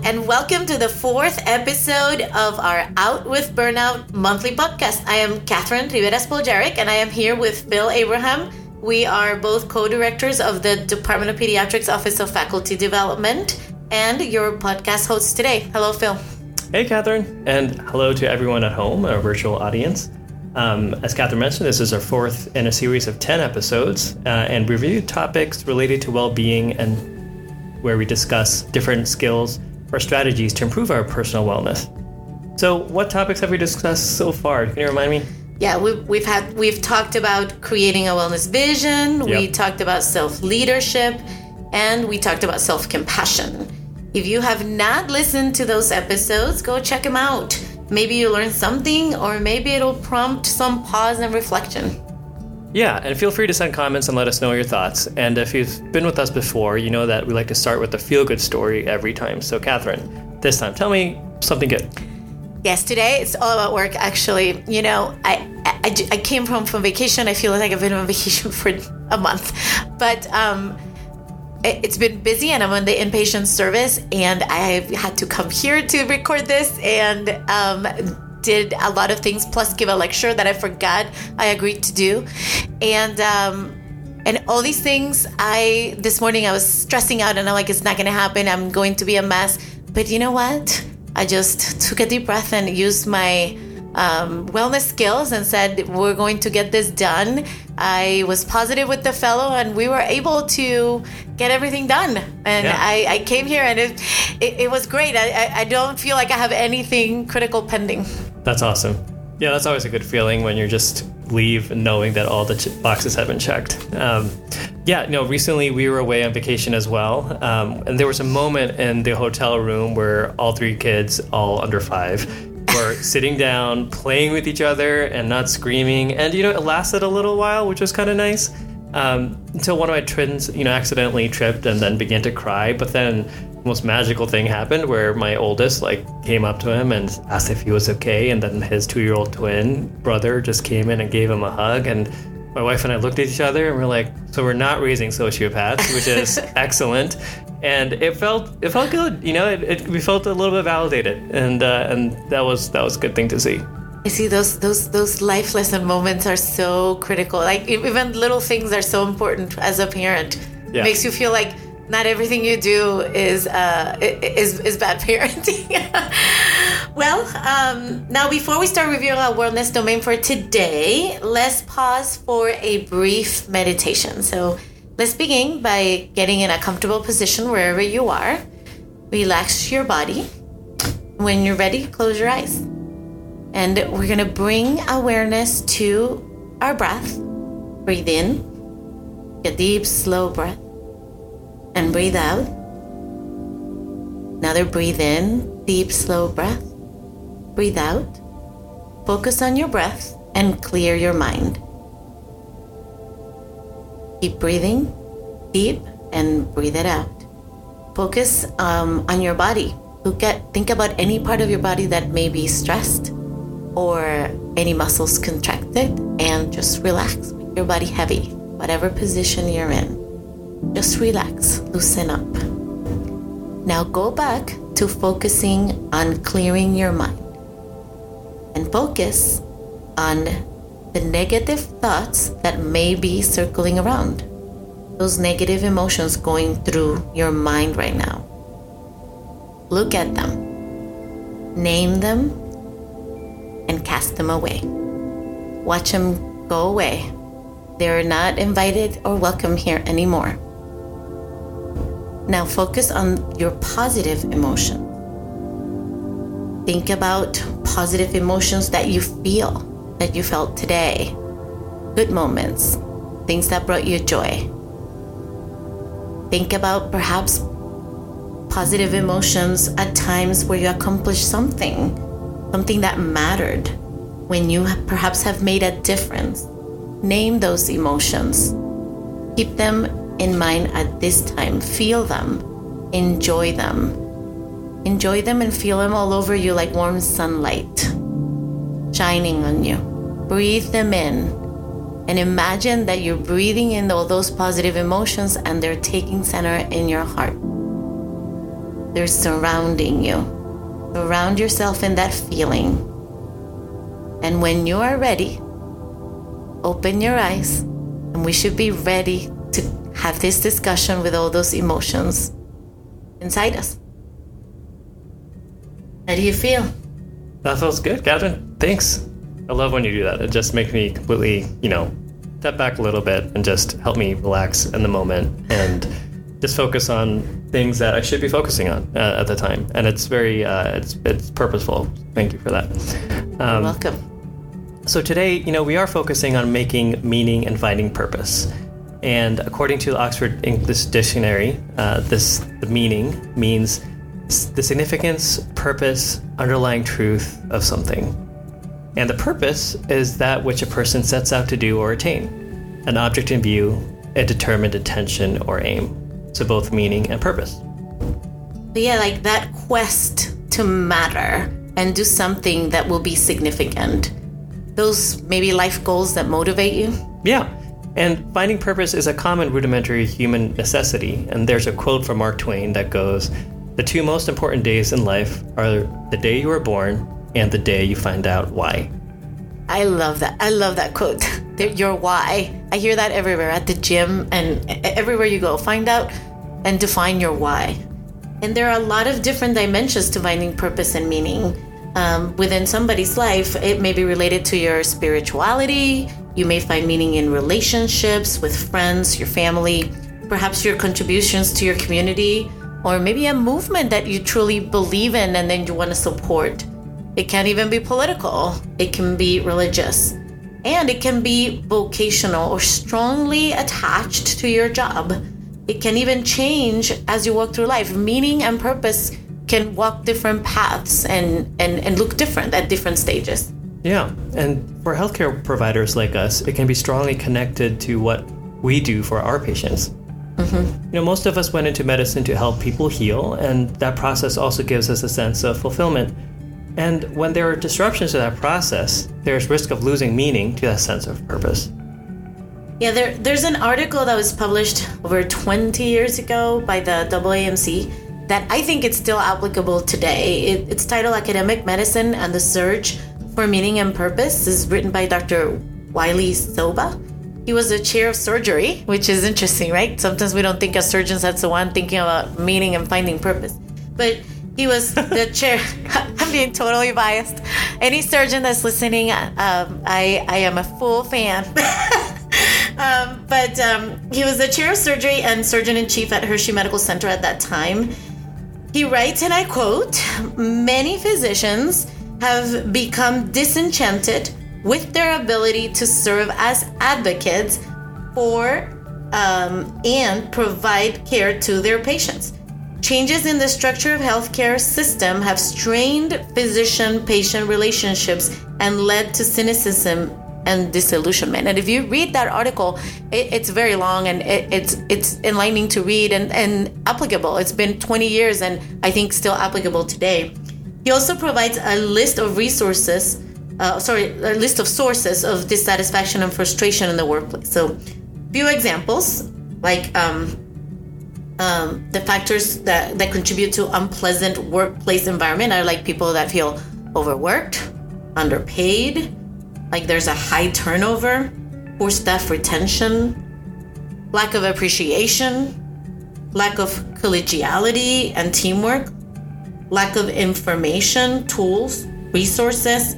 And welcome to the fourth episode of our Out with Burnout monthly podcast. I am Catherine Rivera Spoljaric, and I am here with Phil Abraham. We are both co directors of the Department of Pediatrics Office of Faculty Development and your podcast hosts today. Hello, Phil. Hey, Catherine, and hello to everyone at home, our virtual audience. Um, as Catherine mentioned, this is our fourth in a series of 10 episodes, uh, and we review topics related to well being and where we discuss different skills or strategies to improve our personal wellness. So, what topics have we discussed so far? Can you remind me? Yeah, we've, we've had we've talked about creating a wellness vision. Yep. We talked about self leadership, and we talked about self compassion. If you have not listened to those episodes, go check them out. Maybe you learn something, or maybe it'll prompt some pause and reflection. Yeah, and feel free to send comments and let us know your thoughts. And if you've been with us before, you know that we like to start with a feel good story every time. So, Catherine, this time, tell me something good. Yes, today it's all about work. Actually, you know, I, I, I came home from vacation. I feel like I've been on vacation for a month, but um, it, it's been busy, and I'm on the inpatient service, and I had to come here to record this, and um, did a lot of things, plus give a lecture that I forgot I agreed to do, and um, and all these things. I this morning I was stressing out, and I'm like, it's not gonna happen. I'm going to be a mess. But you know what? I just took a deep breath and used my um, wellness skills and said, We're going to get this done. I was positive with the fellow, and we were able to get everything done. And yeah. I, I, came here, and it, it, it was great. I, I don't feel like I have anything critical pending. That's awesome. Yeah, that's always a good feeling when you just leave knowing that all the ch- boxes have been checked. Um, yeah, no, recently we were away on vacation as well. Um, and there was a moment in the hotel room where all three kids, all under five, were sitting down, playing with each other, and not screaming. And, you know, it lasted a little while, which was kind of nice. Um, until one of my twins, you know, accidentally tripped and then began to cry. But then the most magical thing happened where my oldest like came up to him and asked if he was okay and then his two-year-old twin brother just came in and gave him a hug and my wife and I looked at each other and we're like so we're not raising sociopaths which is excellent and it felt it felt good you know it, it, we felt a little bit validated and uh, and that was that was a good thing to see I see those those those life lesson moments are so critical. Like even little things are so important as a parent. Yeah. Makes you feel like not everything you do is uh, is is bad parenting. well, um, now before we start reviewing our wellness domain for today, let's pause for a brief meditation. So let's begin by getting in a comfortable position wherever you are. Relax your body. When you're ready, close your eyes. And we're gonna bring awareness to our breath. Breathe in, a deep, slow breath and breathe out. Another breathe in, deep, slow breath. Breathe out. Focus on your breath and clear your mind. Keep breathing deep and breathe it out. Focus um, on your body. Look at, think about any part of your body that may be stressed or any muscles contracted and just relax. Make your body heavy, whatever position you're in. Just relax, loosen up. Now go back to focusing on clearing your mind and focus on the negative thoughts that may be circling around. Those negative emotions going through your mind right now. Look at them, name them, and cast them away. Watch them go away. They're not invited or welcome here anymore. Now focus on your positive emotion. Think about positive emotions that you feel, that you felt today, good moments, things that brought you joy. Think about perhaps positive emotions at times where you accomplished something, something that mattered, when you perhaps have made a difference. Name those emotions. Keep them in mind at this time. Feel them, enjoy them. Enjoy them and feel them all over you like warm sunlight shining on you. Breathe them in and imagine that you're breathing in all those positive emotions and they're taking center in your heart. they're surrounding you. Surround yourself in that feeling. And when you are ready, open your eyes, and we should be ready to have this discussion with all those emotions inside us. How do you feel? That feels good, Catherine. Thanks. I love when you do that. It just makes me completely, you know, step back a little bit and just help me relax in the moment and just focus on things that I should be focusing on uh, at the time. And it's very, uh, it's it's purposeful. Thank you for that. Um, You're welcome. So today, you know, we are focusing on making meaning and finding purpose. And according to the Oxford English Dictionary, uh, this the meaning means the significance, purpose, underlying truth of something. And the purpose is that which a person sets out to do or attain, an object in view, a determined intention or aim. So both meaning and purpose. But yeah, like that quest to matter and do something that will be significant. Those maybe life goals that motivate you. Yeah. And finding purpose is a common rudimentary human necessity. And there's a quote from Mark Twain that goes The two most important days in life are the day you were born and the day you find out why. I love that. I love that quote. Your why. I hear that everywhere at the gym and everywhere you go. Find out and define your why. And there are a lot of different dimensions to finding purpose and meaning. Um, within somebody's life, it may be related to your spirituality. You may find meaning in relationships with friends, your family, perhaps your contributions to your community, or maybe a movement that you truly believe in and then you want to support. It can't even be political, it can be religious, and it can be vocational or strongly attached to your job. It can even change as you walk through life. Meaning and purpose can walk different paths and, and, and look different at different stages. Yeah, and for healthcare providers like us, it can be strongly connected to what we do for our patients. Mm-hmm. You know, most of us went into medicine to help people heal, and that process also gives us a sense of fulfillment. And when there are disruptions to that process, there's risk of losing meaning to that sense of purpose. Yeah, there, there's an article that was published over 20 years ago by the AAMC that I think it's still applicable today. It, it's titled Academic Medicine and the Search for Meaning and Purpose. Is written by Dr. Wiley Souba. He was a chair of surgery, which is interesting, right? Sometimes we don't think as surgeons that's the one thinking about meaning and finding purpose. But he was the chair. I'm being totally biased. Any surgeon that's listening, um, I, I am a full fan. um, but um, he was the chair of surgery and surgeon in chief at Hershey Medical Center at that time. He writes, and I quote Many physicians have become disenchanted with their ability to serve as advocates for um, and provide care to their patients. Changes in the structure of healthcare system have strained physician-patient relationships and led to cynicism and disillusionment. And if you read that article, it, it's very long and it, it's it's enlightening to read and, and applicable. It's been 20 years and I think still applicable today. He also provides a list of resources, uh, sorry, a list of sources of dissatisfaction and frustration in the workplace. So, few examples like um, um, the factors that, that contribute to unpleasant workplace environment are like people that feel overworked, underpaid, like there's a high turnover, poor staff retention, lack of appreciation, lack of collegiality and teamwork, lack of information, tools, resources,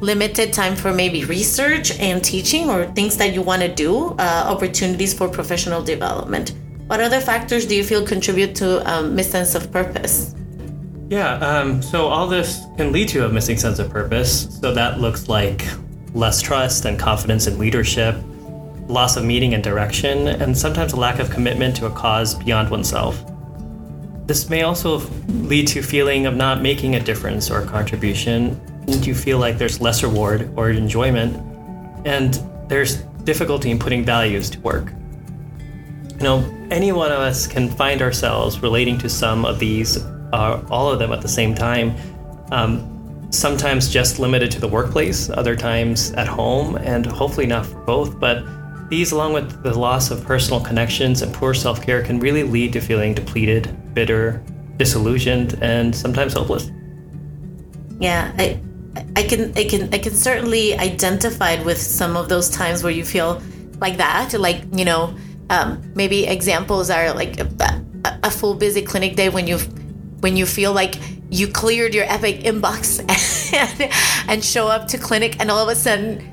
limited time for maybe research and teaching or things that you want to do, uh, opportunities for professional development. What other factors do you feel contribute to a um, sense of purpose? Yeah, um, so all this can lead to a missing sense of purpose. So that looks like less trust and confidence in leadership, loss of meaning and direction, and sometimes a lack of commitment to a cause beyond oneself. This may also lead to feeling of not making a difference or a contribution, you feel like there's less reward or enjoyment, and there's difficulty in putting values to work. You know, any one of us can find ourselves relating to some of these, uh, all of them at the same time. Um, sometimes just limited to the workplace, other times at home, and hopefully not for both. But these, along with the loss of personal connections and poor self care, can really lead to feeling depleted, bitter, disillusioned and sometimes hopeless. Yeah, I I can I can I can certainly identify with some of those times where you feel like that. Like you know, um, maybe examples are like a, a full busy clinic day when you when you feel like you cleared your Epic inbox and, and show up to clinic, and all of a sudden.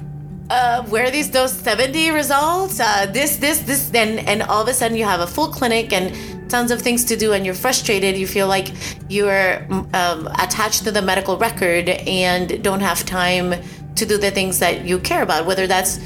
Uh, where are these those 70 results uh, this this this then and all of a sudden you have a full clinic and tons of things to do and you're frustrated, you feel like you're um, attached to the medical record and don't have time to do the things that you care about, whether that's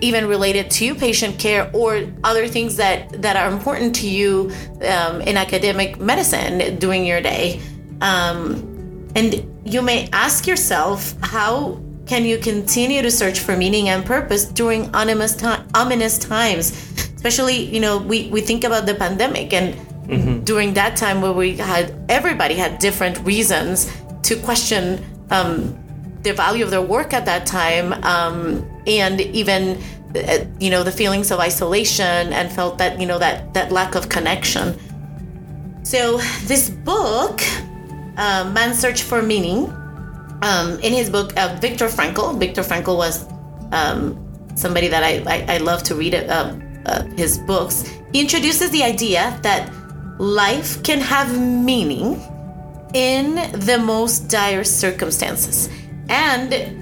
even related to patient care or other things that, that are important to you um, in academic medicine during your day. Um, and you may ask yourself, how can you continue to search for meaning and purpose during ominous, time, ominous times? especially you know we, we think about the pandemic and mm-hmm. during that time where we had everybody had different reasons to question um, the value of their work at that time um, and even uh, you know the feelings of isolation and felt that you know that that lack of connection so this book uh, man's search for meaning um, in his book uh, viktor frankl viktor frankl was um, somebody that I, I, I, love to read um, uh, his books, he introduces the idea that life can have meaning in the most dire circumstances. And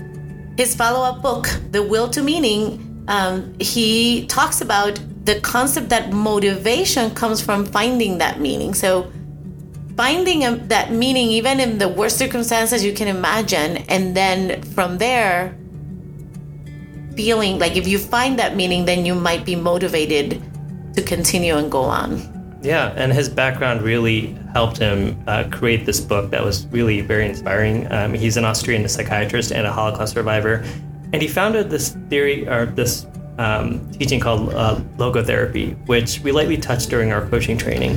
his follow up book, The Will to Meaning, um, he talks about the concept that motivation comes from finding that meaning. So, finding a, that meaning even in the worst circumstances you can imagine, and then from there, feeling like if you find that meaning, then you might be motivated to continue and go on. Yeah, and his background really helped him uh, create this book that was really very inspiring. Um, he's an Austrian psychiatrist and a Holocaust survivor, and he founded this theory or this um, teaching called uh, logotherapy, which we lightly touched during our coaching training.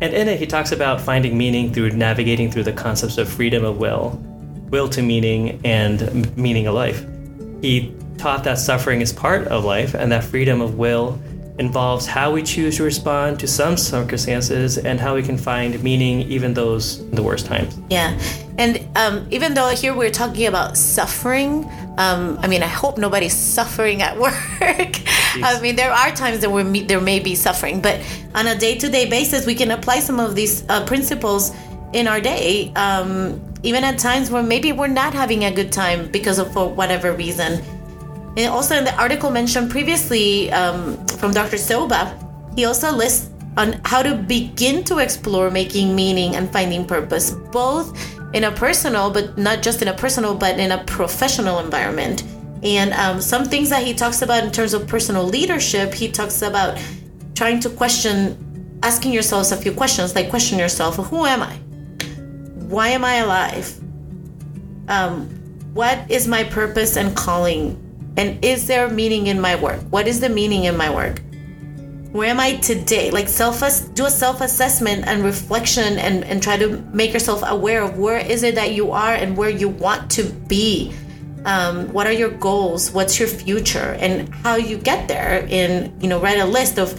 And in it, he talks about finding meaning through navigating through the concepts of freedom of will, will to meaning, and meaning of life. He taught that suffering is part of life and that freedom of will involves how we choose to respond to some circumstances and how we can find meaning even those in the worst times. Yeah. And um, even though here we're talking about suffering, um, I mean, I hope nobody's suffering at work. I mean, there are times that we're, there may be suffering, but on a day to day basis, we can apply some of these uh, principles in our day, um, even at times where maybe we're not having a good time because of for whatever reason. And also in the article mentioned previously um, from Dr. Souba, he also lists on how to begin to explore making meaning and finding purpose, both in a personal, but not just in a personal, but in a professional environment. And um, some things that he talks about in terms of personal leadership, he talks about trying to question, asking yourselves a few questions, like question yourself, who am I? Why am I alive? Um, what is my purpose and calling and is there meaning in my work? What is the meaning in my work? Where am I today? Like self do a self-assessment and reflection and, and try to make yourself aware of where is it that you are and where you want to be. Um, what are your goals? What's your future? And how you get there and you know, write a list of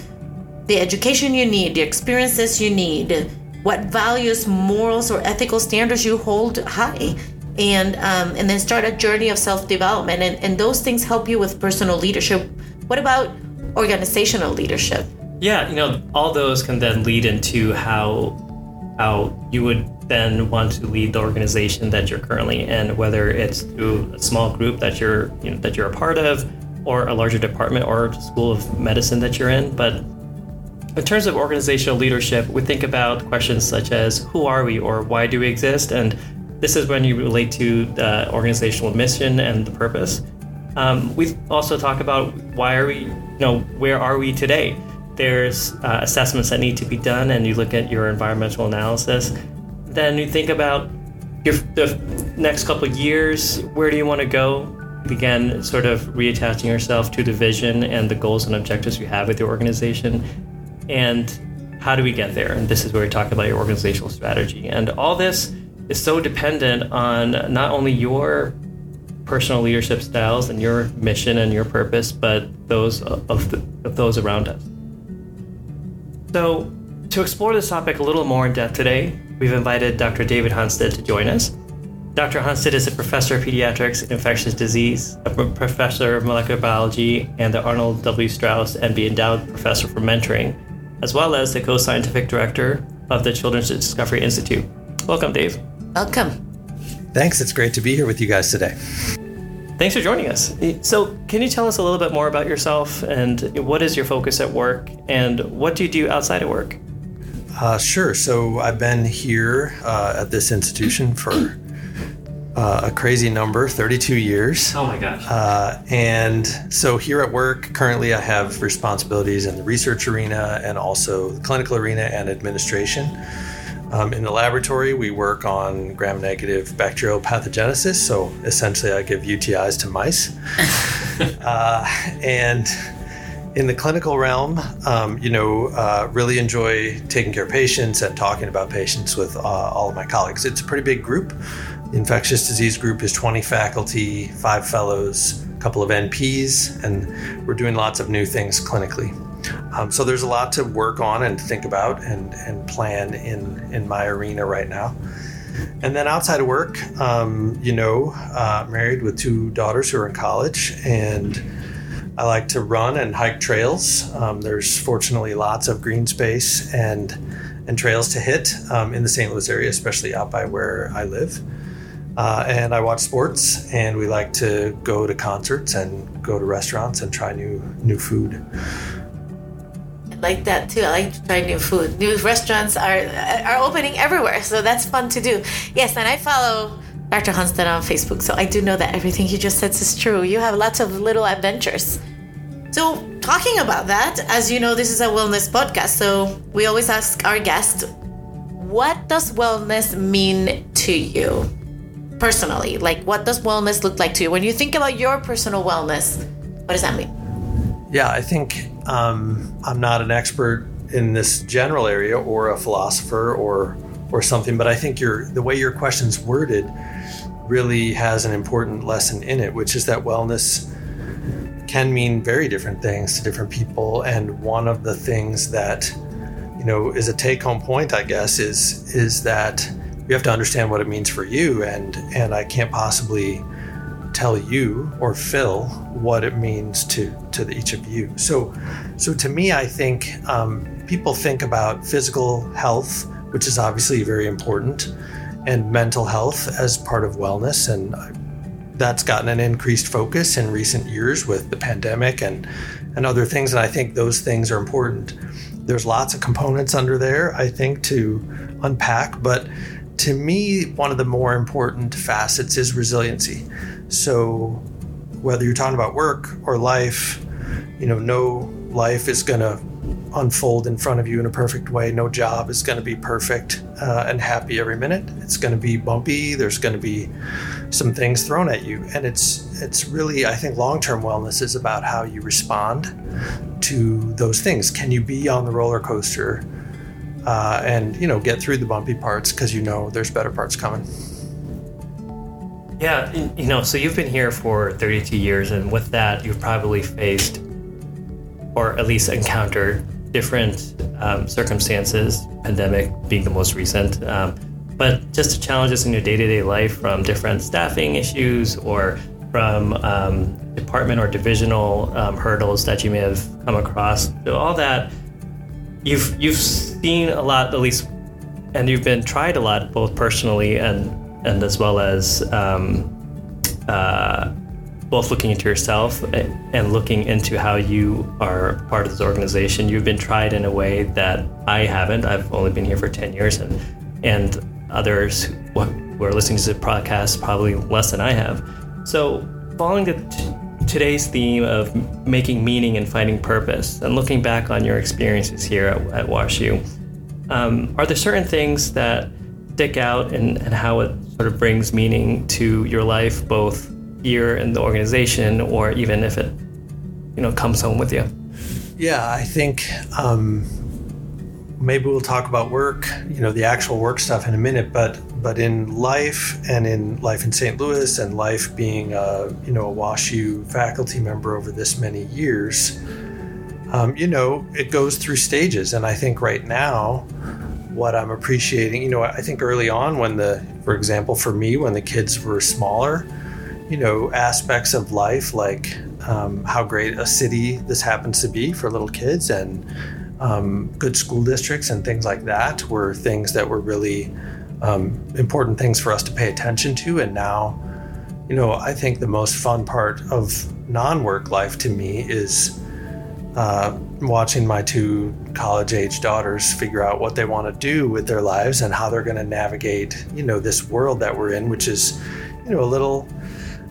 the education you need, the experiences you need, what values, morals, or ethical standards you hold high and um, and then start a journey of self development. And, and those things help you with personal leadership. What about organizational leadership? Yeah, you know, all those can then lead into how how you would then want to lead the organization that you're currently in, whether it's through a small group that you're you know that you're a part of, or a larger department or school of medicine that you're in. But in terms of organizational leadership, we think about questions such as who are we or why do we exist and this is when you relate to the organizational mission and the purpose. Um, we also talk about why are we, you know, where are we today? There's uh, assessments that need to be done, and you look at your environmental analysis. Then you think about your the next couple of years. Where do you want to go? Again, sort of reattaching yourself to the vision and the goals and objectives you have with your organization, and how do we get there? And this is where we talk about your organizational strategy. And all this is so dependent on not only your personal leadership styles and your mission and your purpose, but those of, the, of those around us. So, to explore this topic a little more in depth today, we've invited Dr. David Hunstad to join us. Dr. Hunstad is a professor of pediatrics and infectious disease, a professor of molecular biology, and the Arnold W. Strauss MD Endowed Professor for Mentoring, as well as the co scientific director of the Children's Discovery Institute. Welcome, Dave. Welcome. Thanks. It's great to be here with you guys today. Thanks for joining us. So, can you tell us a little bit more about yourself and what is your focus at work and what do you do outside of work? Uh, sure. So, I've been here uh, at this institution for uh, a crazy number 32 years. Oh my gosh. Uh, and so, here at work, currently, I have responsibilities in the research arena and also the clinical arena and administration. Um, in the laboratory, we work on gram negative bacterial pathogenesis. So essentially, I give UTIs to mice. uh, and in the clinical realm, um, you know, uh, really enjoy taking care of patients and talking about patients with uh, all of my colleagues. It's a pretty big group. The infectious disease group is 20 faculty, five fellows, a couple of NPs, and we're doing lots of new things clinically. Um, so there's a lot to work on and think about and, and plan in, in my arena right now. And then outside of work, um, you know, uh, married with two daughters who are in college, and I like to run and hike trails. Um, there's fortunately lots of green space and and trails to hit um, in the St. Louis area, especially out by where I live. Uh, and I watch sports, and we like to go to concerts and go to restaurants and try new new food like that too. I like to try new food. New restaurants are are opening everywhere, so that's fun to do. Yes, and I follow Dr. Hunstad on Facebook, so I do know that everything he just says is true. You have lots of little adventures. So, talking about that, as you know, this is a wellness podcast, so we always ask our guests, what does wellness mean to you personally? Like, what does wellness look like to you? When you think about your personal wellness, what does that mean? Yeah, I think um, I'm not an expert in this general area or a philosopher or or something, but I think your the way your question's worded really has an important lesson in it, which is that wellness can mean very different things to different people. And one of the things that you know is a take-home point, I guess, is is that you have to understand what it means for you. And and I can't possibly tell you or Phil what it means to to each of you. So, so to me, I think um, people think about physical health, which is obviously very important, and mental health as part of wellness, and that's gotten an increased focus in recent years with the pandemic and and other things. And I think those things are important. There's lots of components under there, I think, to unpack, but to me, one of the more important facets is resiliency. So, whether you're talking about work or life, you know, no life is going to unfold in front of you in a perfect way. No job is going to be perfect uh, and happy every minute. It's going to be bumpy. There's going to be some things thrown at you, and it's it's really I think long term wellness is about how you respond to those things. Can you be on the roller coaster uh, and you know get through the bumpy parts because you know there's better parts coming. Yeah, you know, so you've been here for 32 years, and with that, you've probably faced, or at least encountered, different um, circumstances, pandemic being the most recent, um, but just the challenges in your day to day life from different staffing issues or from um, department or divisional um, hurdles that you may have come across. So all that, you've you've seen a lot, at least, and you've been tried a lot, both personally and and as well as um, uh, both looking into yourself and looking into how you are part of this organization. You've been tried in a way that I haven't. I've only been here for 10 years, and, and others who are listening to the podcast probably less than I have. So, following the t- today's theme of making meaning and finding purpose, and looking back on your experiences here at, at WashU, um, are there certain things that stick out and, and how it sort of brings meaning to your life, both here in the organization or even if it, you know, comes home with you? Yeah, I think um, maybe we'll talk about work, you know, the actual work stuff in a minute, but but in life and in life in St. Louis and life being a, you know a WashU faculty member over this many years, um, you know, it goes through stages. And I think right now, what I'm appreciating, you know, I think early on when the, for example, for me, when the kids were smaller, you know, aspects of life like um, how great a city this happens to be for little kids and um, good school districts and things like that were things that were really um, important things for us to pay attention to. And now, you know, I think the most fun part of non work life to me is uh, watching my two college age daughters figure out what they want to do with their lives and how they're going to navigate, you know, this world that we're in, which is, you know, a little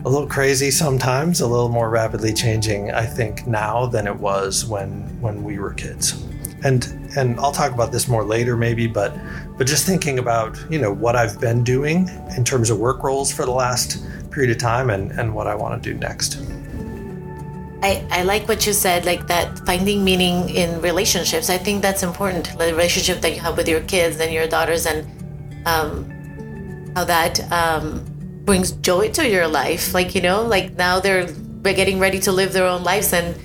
a little crazy sometimes, a little more rapidly changing, I think, now than it was when when we were kids. And and I'll talk about this more later maybe, but but just thinking about, you know, what I've been doing in terms of work roles for the last period of time and, and what I want to do next. I, I like what you said, like that finding meaning in relationships. I think that's important. The relationship that you have with your kids and your daughters, and um, how that um, brings joy to your life. Like, you know, like now they're getting ready to live their own lives and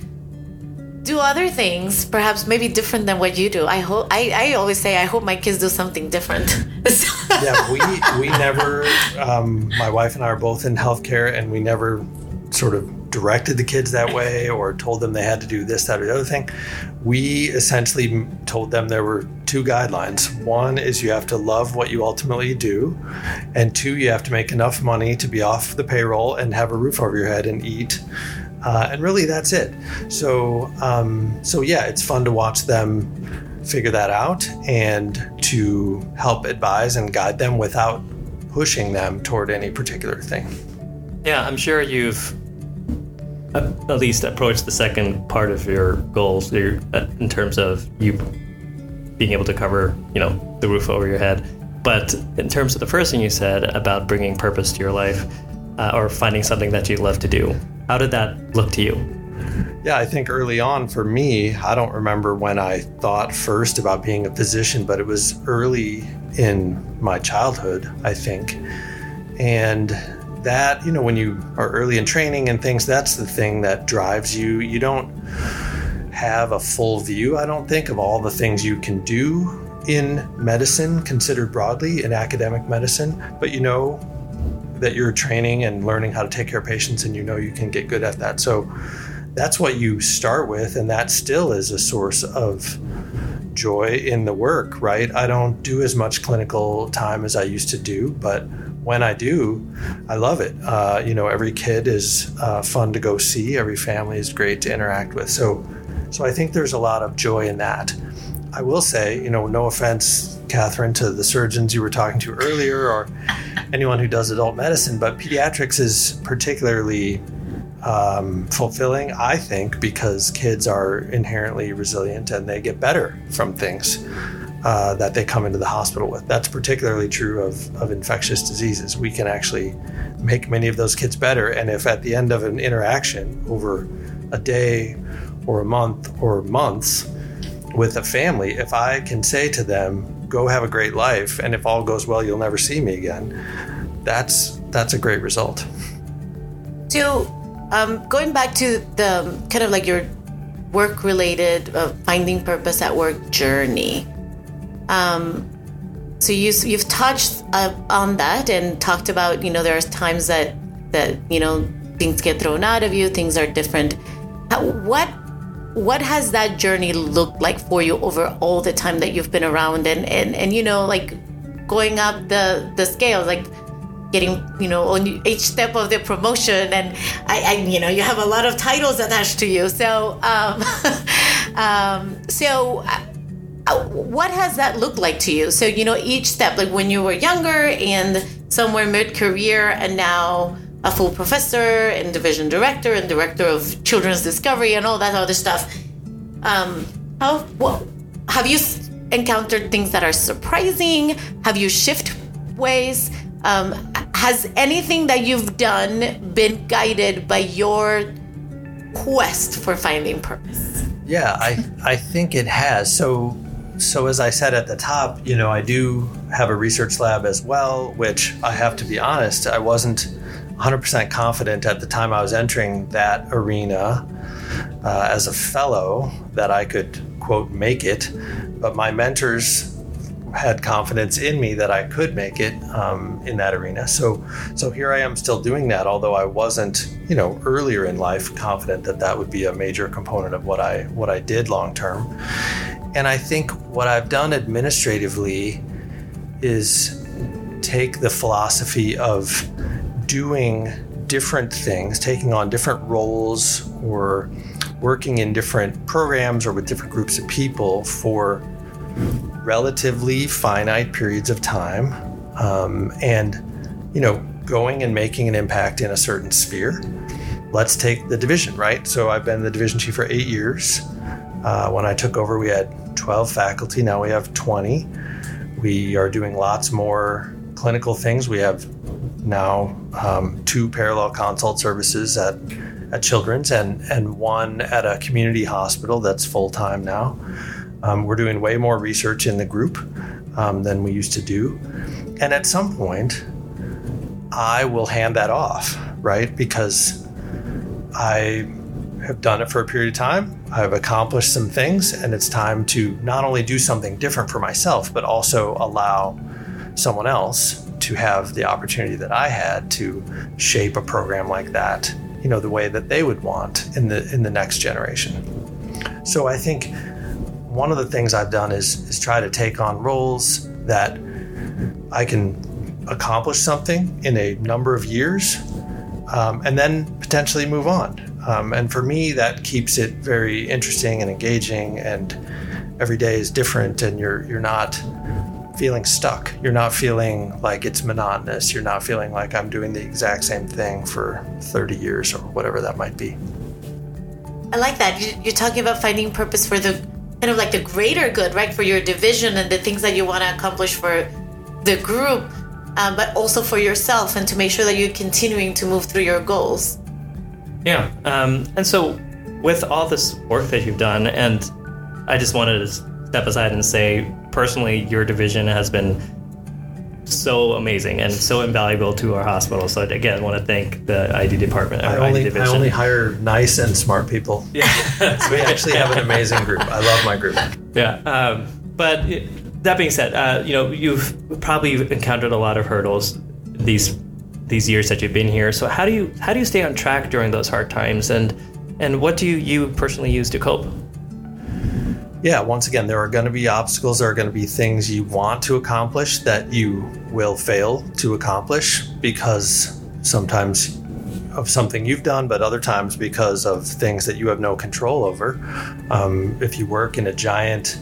do other things, perhaps maybe different than what you do. I hope I, I always say I hope my kids do something different. yeah, we we never um, my wife and I are both in healthcare and we never sort of directed the kids that way or told them they had to do this, that, or the other thing. We essentially told them there were two guidelines. One is you have to love what you ultimately do, and two, you have to make enough money to be off the payroll and have a roof over your head and eat. Uh, and really, that's it. So, um, so yeah, it's fun to watch them figure that out and to help advise and guide them without pushing them toward any particular thing. Yeah, I'm sure you've at least approach the second part of your goals your, uh, in terms of you being able to cover you know the roof over your head. But in terms of the first thing you said about bringing purpose to your life uh, or finding something that you love to do how did that look to you? Yeah i think early on for me i don't remember when i thought first about being a physician but it was early in my childhood i think. And that, you know, when you are early in training and things, that's the thing that drives you. You don't have a full view, I don't think, of all the things you can do in medicine, considered broadly in academic medicine, but you know that you're training and learning how to take care of patients and you know you can get good at that. So that's what you start with, and that still is a source of joy in the work, right? I don't do as much clinical time as I used to do, but when I do, I love it. Uh, you know, every kid is uh, fun to go see. Every family is great to interact with. So, so I think there's a lot of joy in that. I will say, you know, no offense, Catherine, to the surgeons you were talking to earlier or anyone who does adult medicine, but pediatrics is particularly um, fulfilling, I think, because kids are inherently resilient and they get better from things uh, that they come into the hospital with. That's particularly true of, of infectious diseases. We can actually make many of those kids better. And if at the end of an interaction over a day or a month or months with a family, if I can say to them, go have a great life, and if all goes well, you'll never see me again, that's, that's a great result. So, um, going back to the kind of like your work related uh, finding purpose at work journey um, so you you've touched uh, on that and talked about you know there's times that that you know things get thrown out of you, things are different. What what has that journey looked like for you over all the time that you've been around? And and and you know like going up the the scales like getting you know on each step of the promotion. And I, I you know you have a lot of titles attached to you. So um, um so uh, what has that looked like to you? So, you know, each step, like when you were younger and somewhere mid career, and now a full professor and division director and director of children's discovery and all that other stuff. Um, how, what, have you encountered things that are surprising? Have you shift ways? Um, has anything that you've done been guided by your quest for finding purpose? Yeah, I, I think it has. So so, as I said at the top, you know, I do have a research lab as well, which I have to be honest, I wasn't 100% confident at the time I was entering that arena uh, as a fellow that I could, quote, make it. But my mentors had confidence in me that I could make it um, in that arena. So, so here I am still doing that, although I wasn't, you know, earlier in life confident that that would be a major component of what I what I did long term. And I think what I've done administratively is take the philosophy of doing different things, taking on different roles or working in different programs or with different groups of people for relatively finite periods of time um, and you know going and making an impact in a certain sphere. Let's take the division right? So i've been the division chief for eight years uh, when i took over we had 12 faculty now we have 20 we are doing lots more clinical things we have now um, two parallel consult services at at children's and and one at a community hospital that's full-time now um, we're doing way more research in the group um, than we used to do. And at some point, I will hand that off, right? Because I have done it for a period of time. I've accomplished some things, and it's time to not only do something different for myself, but also allow someone else to have the opportunity that I had to shape a program like that, you know, the way that they would want in the in the next generation. So I think one of the things I've done is is try to take on roles that I can accomplish something in a number of years, um, and then potentially move on. Um, and for me, that keeps it very interesting and engaging. And every day is different, and you're you're not feeling stuck. You're not feeling like it's monotonous. You're not feeling like I'm doing the exact same thing for 30 years or whatever that might be. I like that. You're talking about finding purpose for the kind of like the greater good, right? For your division and the things that you want to accomplish for the group, um, but also for yourself and to make sure that you're continuing to move through your goals. Yeah. Um, and so, with all this work that you've done, and I just wanted to step aside and say, personally, your division has been so amazing and so invaluable to our hospital. So again, I want to thank the ID department. I only, I only hire nice and smart people. Yeah, we actually have an amazing group. I love my group. Yeah, um, but that being said, uh, you know you've probably encountered a lot of hurdles these these years that you've been here. So how do you how do you stay on track during those hard times and and what do you, you personally use to cope? yeah, once again, there are going to be obstacles. There are going to be things you want to accomplish that you will fail to accomplish because sometimes of something you've done, but other times because of things that you have no control over. Um, if you work in a giant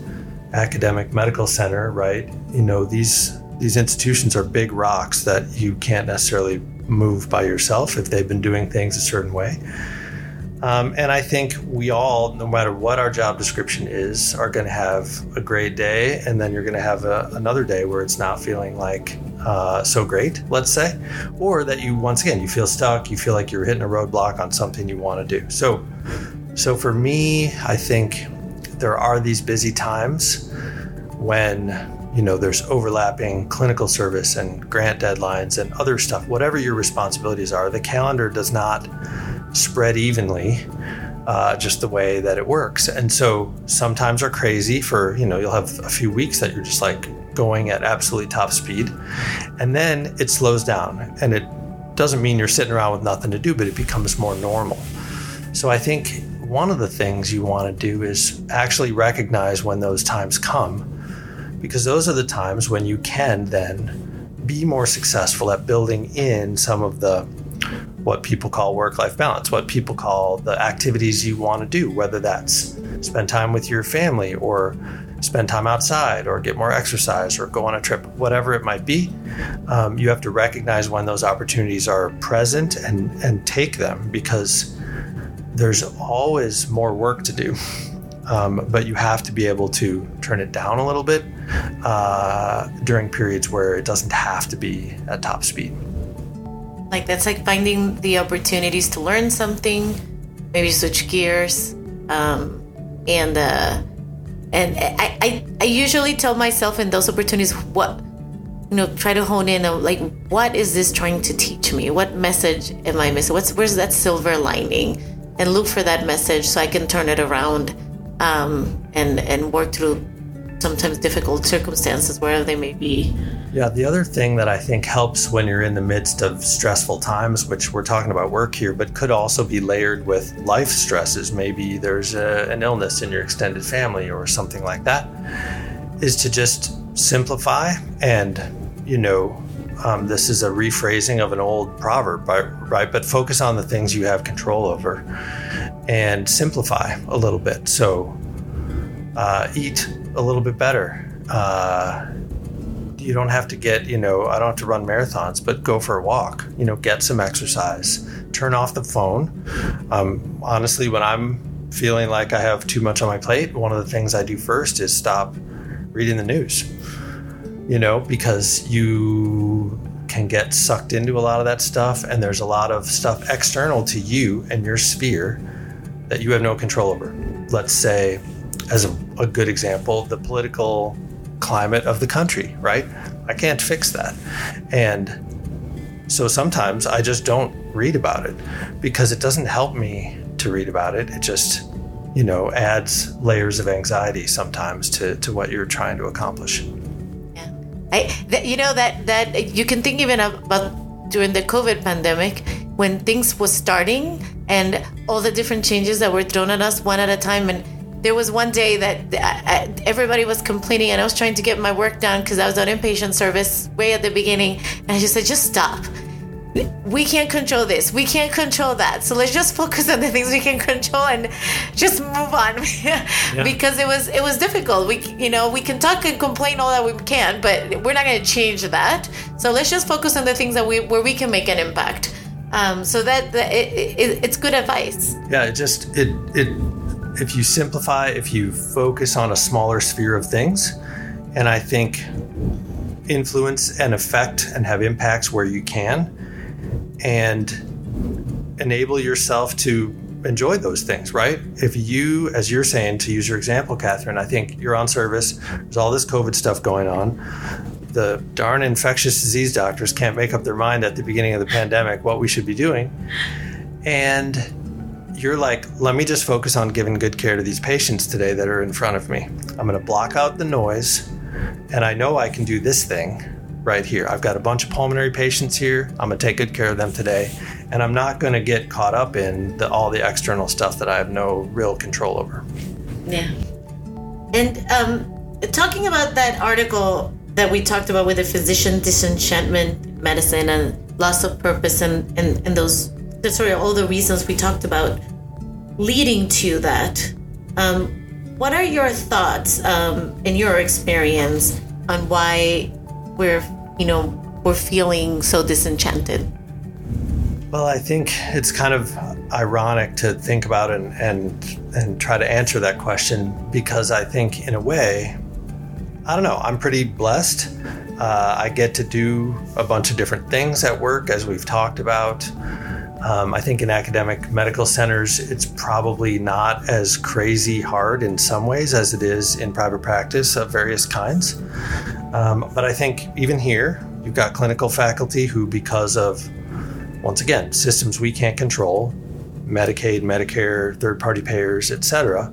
academic medical center, right, you know these these institutions are big rocks that you can't necessarily move by yourself if they've been doing things a certain way. Um, and I think we all, no matter what our job description is, are going to have a great day, and then you're going to have a, another day where it's not feeling like uh, so great, let's say, or that you once again you feel stuck, you feel like you're hitting a roadblock on something you want to do. So, so for me, I think there are these busy times when you know there's overlapping clinical service and grant deadlines and other stuff. Whatever your responsibilities are, the calendar does not spread evenly. Uh, just the way that it works. And so sometimes are crazy for, you know, you'll have a few weeks that you're just like going at absolutely top speed. And then it slows down. And it doesn't mean you're sitting around with nothing to do, but it becomes more normal. So I think one of the things you want to do is actually recognize when those times come, because those are the times when you can then be more successful at building in some of the what people call work life balance, what people call the activities you want to do, whether that's spend time with your family or spend time outside or get more exercise or go on a trip, whatever it might be. Um, you have to recognize when those opportunities are present and, and take them because there's always more work to do. Um, but you have to be able to turn it down a little bit uh, during periods where it doesn't have to be at top speed. Like that's like finding the opportunities to learn something, maybe switch gears, um, and uh, and I, I I usually tell myself in those opportunities what you know, try to hone in on like, what is this trying to teach me? What message am I missing? What's where's that silver lining? And look for that message so I can turn it around um, and and work through sometimes difficult circumstances wherever they may be. Yeah, the other thing that I think helps when you're in the midst of stressful times, which we're talking about work here, but could also be layered with life stresses. Maybe there's a, an illness in your extended family or something like that, is to just simplify and, you know, um, this is a rephrasing of an old proverb, right? But focus on the things you have control over and simplify a little bit. So, uh, eat a little bit better. Uh, you don't have to get, you know, I don't have to run marathons, but go for a walk, you know, get some exercise, turn off the phone. Um, honestly, when I'm feeling like I have too much on my plate, one of the things I do first is stop reading the news, you know, because you can get sucked into a lot of that stuff. And there's a lot of stuff external to you and your sphere that you have no control over. Let's say, as a, a good example, the political climate of the country, right? I can't fix that. And so sometimes I just don't read about it because it doesn't help me to read about it. It just, you know, adds layers of anxiety sometimes to, to what you're trying to accomplish. Yeah. I, th- you know, that, that you can think even about during the COVID pandemic when things was starting and all the different changes that were thrown at us one at a time and there was one day that uh, uh, everybody was complaining and I was trying to get my work done because I was on inpatient service way at the beginning. And I just said, just stop. We can't control this. We can't control that. So let's just focus on the things we can control and just move on. yeah. Because it was it was difficult. We you know we can talk and complain all that we can, but we're not going to change that. So let's just focus on the things that we where we can make an impact. Um, so that, that it, it, it's good advice. Yeah, it just it it if you simplify, if you focus on a smaller sphere of things, and I think influence and affect and have impacts where you can, and enable yourself to enjoy those things, right? If you, as you're saying, to use your example, Catherine, I think you're on service, there's all this COVID stuff going on. The darn infectious disease doctors can't make up their mind at the beginning of the pandemic what we should be doing. And you're like, let me just focus on giving good care to these patients today that are in front of me. I'm going to block out the noise, and I know I can do this thing right here. I've got a bunch of pulmonary patients here. I'm going to take good care of them today, and I'm not going to get caught up in the, all the external stuff that I have no real control over. Yeah. And um, talking about that article that we talked about with the physician disenchantment medicine and loss of purpose and, and, and those sorry, all the reasons we talked about leading to that. Um, what are your thoughts um, in your experience on why we're, you know, we're feeling so disenchanted? Well, I think it's kind of ironic to think about and and and try to answer that question because I think in a way, I don't know, I'm pretty blessed. Uh, I get to do a bunch of different things at work, as we've talked about. Um, I think in academic medical centers, it's probably not as crazy hard in some ways as it is in private practice of various kinds. Um, but I think even here, you've got clinical faculty who, because of, once again, systems we can't control, Medicaid, Medicare, third party payers, etc.,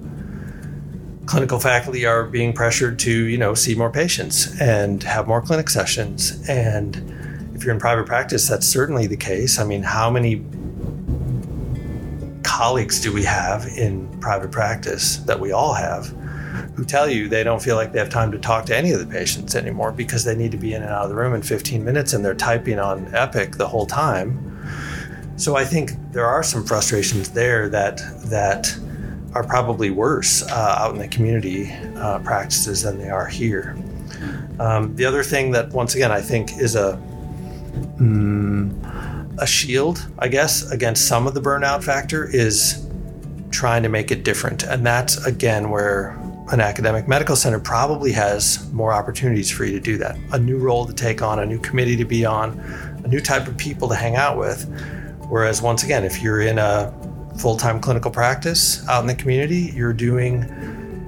clinical faculty are being pressured to, you know, see more patients and have more clinic sessions and if you're in private practice, that's certainly the case. I mean, how many colleagues do we have in private practice that we all have who tell you they don't feel like they have time to talk to any of the patients anymore because they need to be in and out of the room in 15 minutes and they're typing on Epic the whole time. So I think there are some frustrations there that that are probably worse uh, out in the community uh, practices than they are here. Um, the other thing that, once again, I think is a mm, a shield, I guess, against some of the burnout factor is trying to make it different. And that's, again, where an academic medical center probably has more opportunities for you to do that. A new role to take on, a new committee to be on, a new type of people to hang out with. Whereas, once again, if you're in a full time clinical practice out in the community, you're doing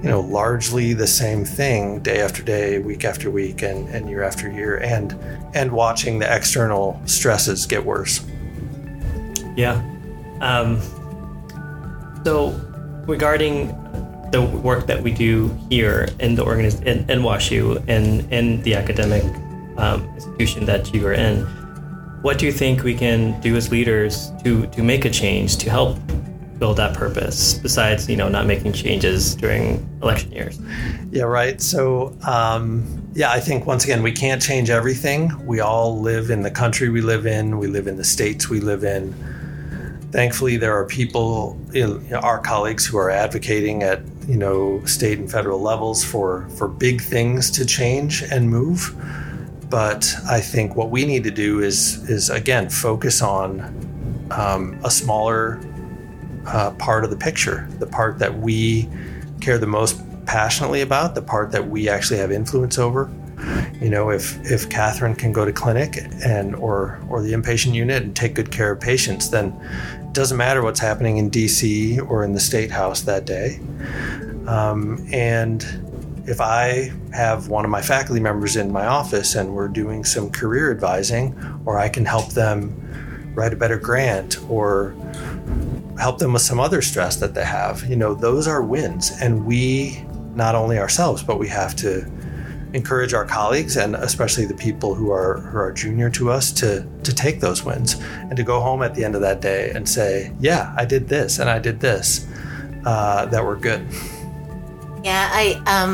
you know, largely the same thing day after day, week after week, and, and year after year, and and watching the external stresses get worse. Yeah. Um, so, regarding the work that we do here in the organiz- in, in WashU and in the academic um, institution that you are in, what do you think we can do as leaders to to make a change to help build that purpose besides you know not making changes during election years? Yeah right. So um, yeah i think once again we can't change everything. We all live in the country we live in. We live in the states we live in. Thankfully there are people you know, our colleagues who are advocating at you know state and federal levels for for big things to change and move but I think what we need to do is is again focus on um, a smaller uh, part of the picture, the part that we care the most passionately about, the part that we actually have influence over. You know, if if Catherine can go to clinic and or or the inpatient unit and take good care of patients, then it doesn't matter what's happening in D.C. or in the state house that day. Um, and if I have one of my faculty members in my office and we're doing some career advising, or I can help them write a better grant or help them with some other stress that they have, you know, those are wins. And we, not only ourselves, but we have to encourage our colleagues and especially the people who are who are junior to us to to take those wins and to go home at the end of that day and say, yeah, I did this and I did this uh, that were good. Yeah, I um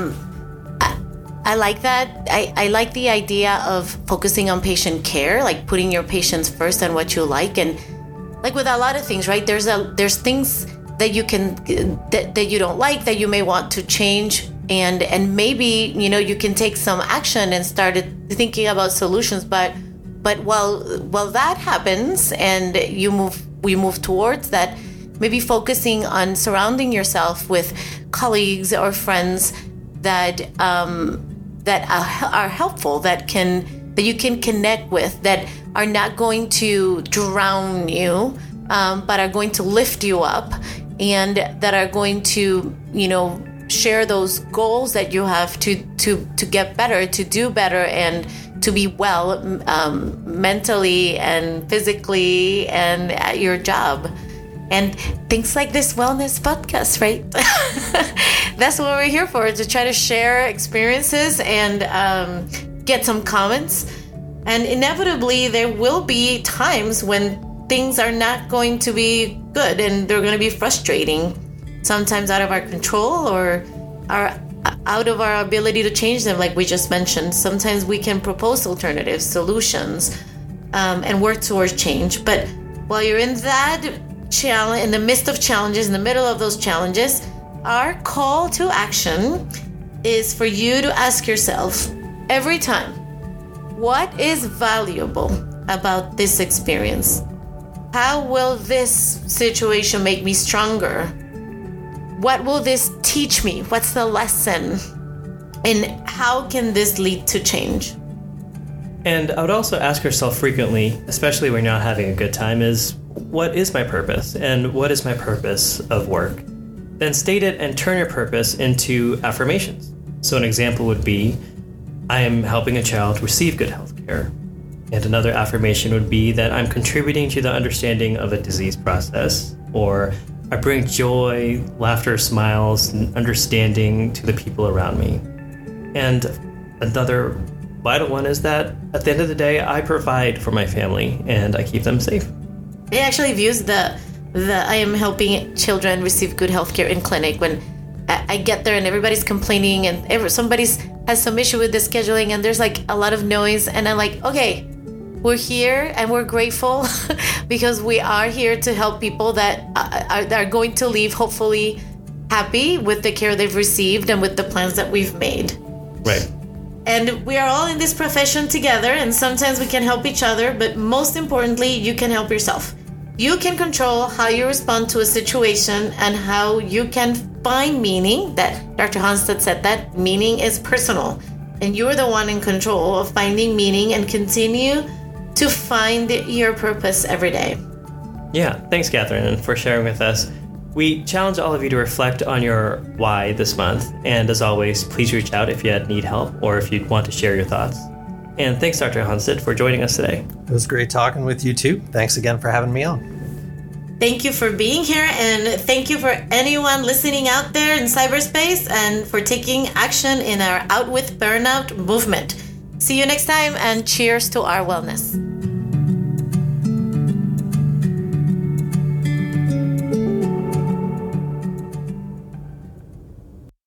I like that. I, I like the idea of focusing on patient care, like putting your patients first and what you like. And like with a lot of things, right? There's a there's things that you can that, that you don't like that you may want to change and and maybe you know you can take some action and start thinking about solutions but but while while that happens and you move we move towards that maybe focusing on surrounding yourself with colleagues or friends that um, that are, helpful that can that you can connect with that are not going to drown you um, but are going to lift you up and that are going to you know share those goals that you have to to to get better to do better and to be well um, mentally and physically and at your job and things like this wellness podcast, right? That's what we're here for to try to share experiences and um, get some comments. And inevitably, there will be times when things are not going to be good and they're going to be frustrating, sometimes out of our control or our out of our ability to change them, like we just mentioned. Sometimes we can propose alternatives, solutions, um, and work towards change. But while you're in that challenge in the midst of challenges in the middle of those challenges our call to action is for you to ask yourself every time what is valuable about this experience? How will this situation make me stronger? What will this teach me? What's the lesson? And how can this lead to change? And i would also ask yourself frequently especially when you're not having a good time is what is my purpose and what is my purpose of work? Then state it and turn your purpose into affirmations. So, an example would be I am helping a child receive good health care. And another affirmation would be that I'm contributing to the understanding of a disease process, or I bring joy, laughter, smiles, and understanding to the people around me. And another vital one is that at the end of the day, I provide for my family and I keep them safe. It actually views the the I am helping children receive good healthcare in clinic when I, get there and everybody's complaining and every, somebody's has some issue with the scheduling and there's like a lot of noise and I'm like, okay, we're here and we're grateful because we are here to help people that uh, uh, are, that are going to leave hopefully happy with the care they've received and with the plans that we've made. Right. And we are all in this profession together, and sometimes we can help each other, but most importantly, you can help yourself. You can control how you respond to a situation and how you can find meaning. That Dr. Hunstad said that meaning is personal, and you're the one in control of finding meaning and continue to find your purpose every day. Yeah, thanks, Catherine, for sharing with us We challenge all of you to reflect on your why this month. And as always, please reach out if you need help or if you'd want to share your thoughts. And thanks, Dr. Hunstad, for joining us today. It was great talking with you too. Thanks again for having me on. Thank you for being here, and thank you for anyone listening out there in cyberspace and for taking action in our Out with Burnout movement. See you next time, and cheers to our wellness.